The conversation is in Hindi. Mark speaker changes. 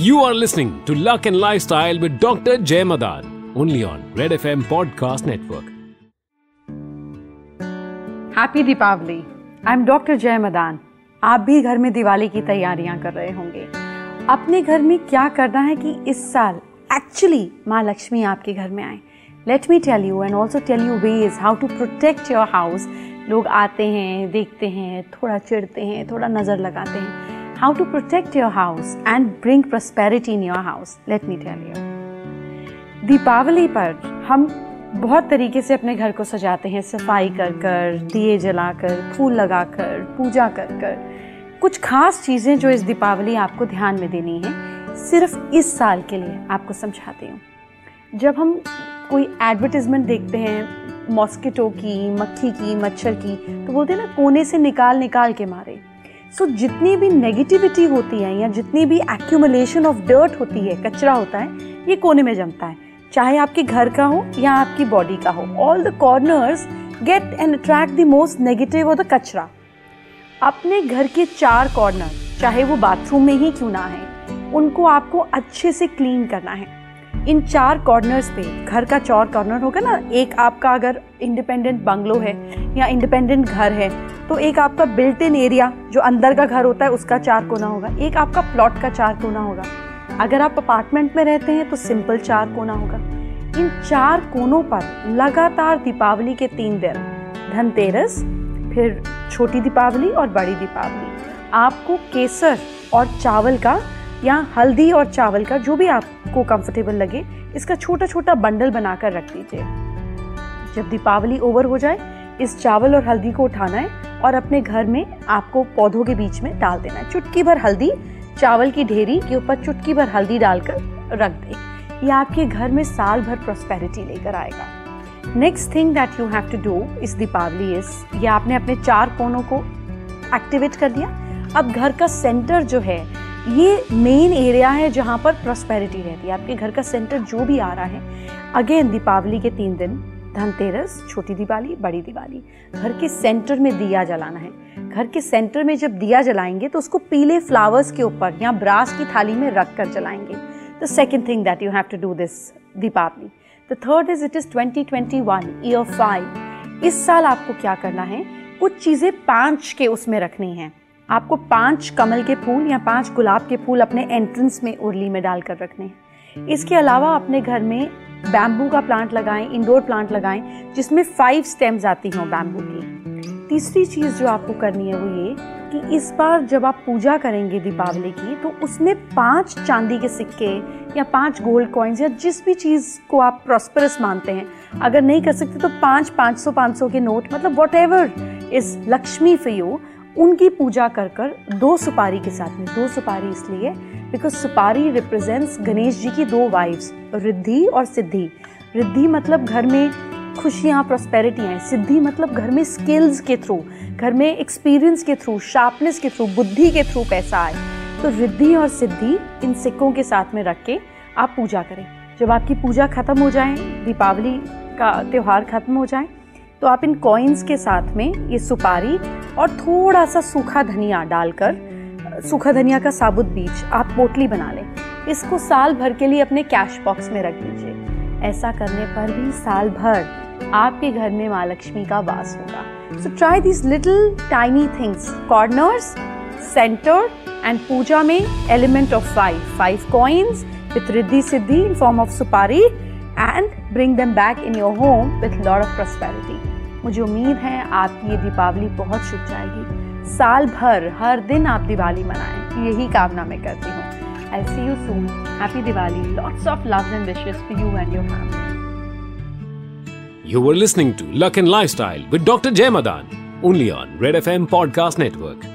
Speaker 1: You are listening to Luck and Lifestyle with Dr. Jay Madan, only on Red FM Podcast Network.
Speaker 2: Happy Deepawali I'm doctor Jay Madan आप भी घर में दिवाली की तैयारियाँ कर रहे होंगे। अपने घर में क्या करना है कि इस साल एक्चुअली माँ लक्ष्मी आपके घर में आए। Let me tell you and also tell you ways how to protect your house लोग आते हैं देखते हैं थोड़ा चिढ़ते हैं थोड़ा नज़र लगाते हैं। How to protect your house and bring prosperity in your house let me tell you Deepawali पर हम बहुत तरीके से अपने घर को सजाते हैं। सफ़ाई कर कर, दिए जलाकर फूल लगाकर पूजा कर कर। कुछ खास चीज़ें जो इस दीपावली आपको ध्यान में देनी है, सिर्फ़ इस साल के लिए आपको समझाती हूँ। जब हम कोई एडवर्टीजमेंट देखते हैं मॉस्किटो की, मक्खी की, मच्छर की तो बोलते हैं ना, कोने से निकाल निकाल के मारे। सो so, जितनी भी नेगेटिविटी होती है या जितनी भी एक्यूमुलेशन ऑफ़ डर्ट होती है कचरा होता है ये कोने में जमता है। चाहे आपके घर का हो या आपकी बॉडी का हो all the corners gate and attract the most negative और द कचरा। अपने घर के चार कॉर्नर चाहे वो बाथरूम में ही क्यों ना है उनको आपको अच्छे से क्लीन करना है। इन चार कॉर्नर्स पे, घर का चार कॉर्नर होगा ना, एक आपका अगर इंडिपेंडेंट बंगलो है या इंडिपेंडेंट घर है तो एक आपका बिल्ट इन एरिया जो अंदर का घर होता है, उसका चार कोना होगा। एक आपका प्लॉट का चार कोना होगा। अगर आप अपार्टमेंट में रहते हैं तो सिंपल चार कोना होगा। इन चार कोनों पर लगातार दीपावली के तीन दिन, धनतेरस, फिर छोटी दीपावली और बड़ी दीपावली। आपको केसर और चावल का या हल्दी और चावल का जो भी आपको कंफर्टेबल लगे, इसका छोटा छोटा बंडल बनाकर रख दीजिए। जब दीपावली ओवर हो जाए, इस चावल और हल्दी को उठाना है और अपने घर में आपको पौधों के बीच में डाल देना है। चुटकी भर हल्दी, चावल की ढेरी के ऊपर चुटकी भर हल्दी डालकर रख दे। ये आपके घर में साल भर प्रोस्पेरिटी लेकर आएगा। Next thing that you have to do इस दीपावली इस ये आपने अपने चार कोनों को एक्टिवेट कर दिया। अब घर का सेंटर जो है ये मेन एरिया है जहाँ पर प्रॉस्पेरिटी रहती है। आपके घर का सेंटर जो भी आ रहा है अगेन दीपावली के तीन दिन, धनतेरस, छोटी दिवाली, बड़ी दिवाली, घर के सेंटर में दिया जलाना है। घर के सेंटर में जब दिया जलाएँगे तो उसको पीले फ्लावर्स के ऊपर, या ब्रास की थाली में रख कर जलाएँगे। The second thing that you have to do this Deepavali. The third is it is twenty twenty one year five इस साल आपको क्या करना है? कुछ चीज़ें पाँच के उसमें रखनी है। आपको पाँच कमल के फूल या पाँच गुलाब के फूल अपने एंट्रेंस में उर्ली में डालकर रखने हैं। इसके अलावा अपने घर में बैम्बू का प्लांट लगाएँ इंडोर प्लांट लगाएँ, जिसमें फाइव स्टेम्स आती हों बैम्बू की। तीसरी चीज़ जो आपको करनी है वो ये कि इस बार जब आप पूजा करेंगे दीपावली की तो उसमें पाँच चांदी के सिक्के या पाँच गोल्ड कॉइन्स या जिस भी चीज़ को आप प्रॉस्परस मानते हैं, अगर नहीं कर सकते तो पाँच, पाँच सौ पाँच सौ के नोट मतलब whatever is Lakshmi for you उनकी पूजा कर कर दो सुपारी के साथ में, दो सुपारी इसलिए बिकॉज़ सुपारी रिप्रेजेंट्स गणेश जी की दो वाइफ्स रिद्धि और सिद्धि। रिद्धि मतलब घर में खुशियाँ प्रॉस्पेरिटी हैं। सिद्धि मतलब घर में स्किल्स के थ्रू घर में एक्सपीरियंस के थ्रू शार्पनेस के थ्रू बुद्धि के थ्रू पैसा आए। तो रिद्धि और सिद्धि इन सिक्कों के साथ में रख के आप पूजा करें। जब आपकी पूजा खत्म हो जाए, दीपावली का त्यौहार खत्म हो जाए तो आप इन कॉइन्स के साथ में ये सुपारी और थोड़ा सा सूखा धनिया डालकर, सूखा धनिया का साबुत बीज आप पोटली बना लें। इसको साल भर के लिए अपने कैश बॉक्स में रख दीजिए। ऐसा करने पर भी साल भर आपके घर में माँ लक्ष्मी का वास होगा। So try this little tiny things corners centre and पूजा में element of five five coins with Riddhi Siddhi in form of supari and bring them back in your home with lord of prosperity मुझे उम्मीद है आपकी ये दीपावली बहुत शुभ जाएगी साल भर हर दिन आप दिवाली मनाएँ यही कामना मैं करती हूँ I see you soon happy Diwali lots of love and wishes for you and your family
Speaker 1: You were listening to Luck and Lifestyle with Dr. Jay Madan, only on Red FM Podcast Network.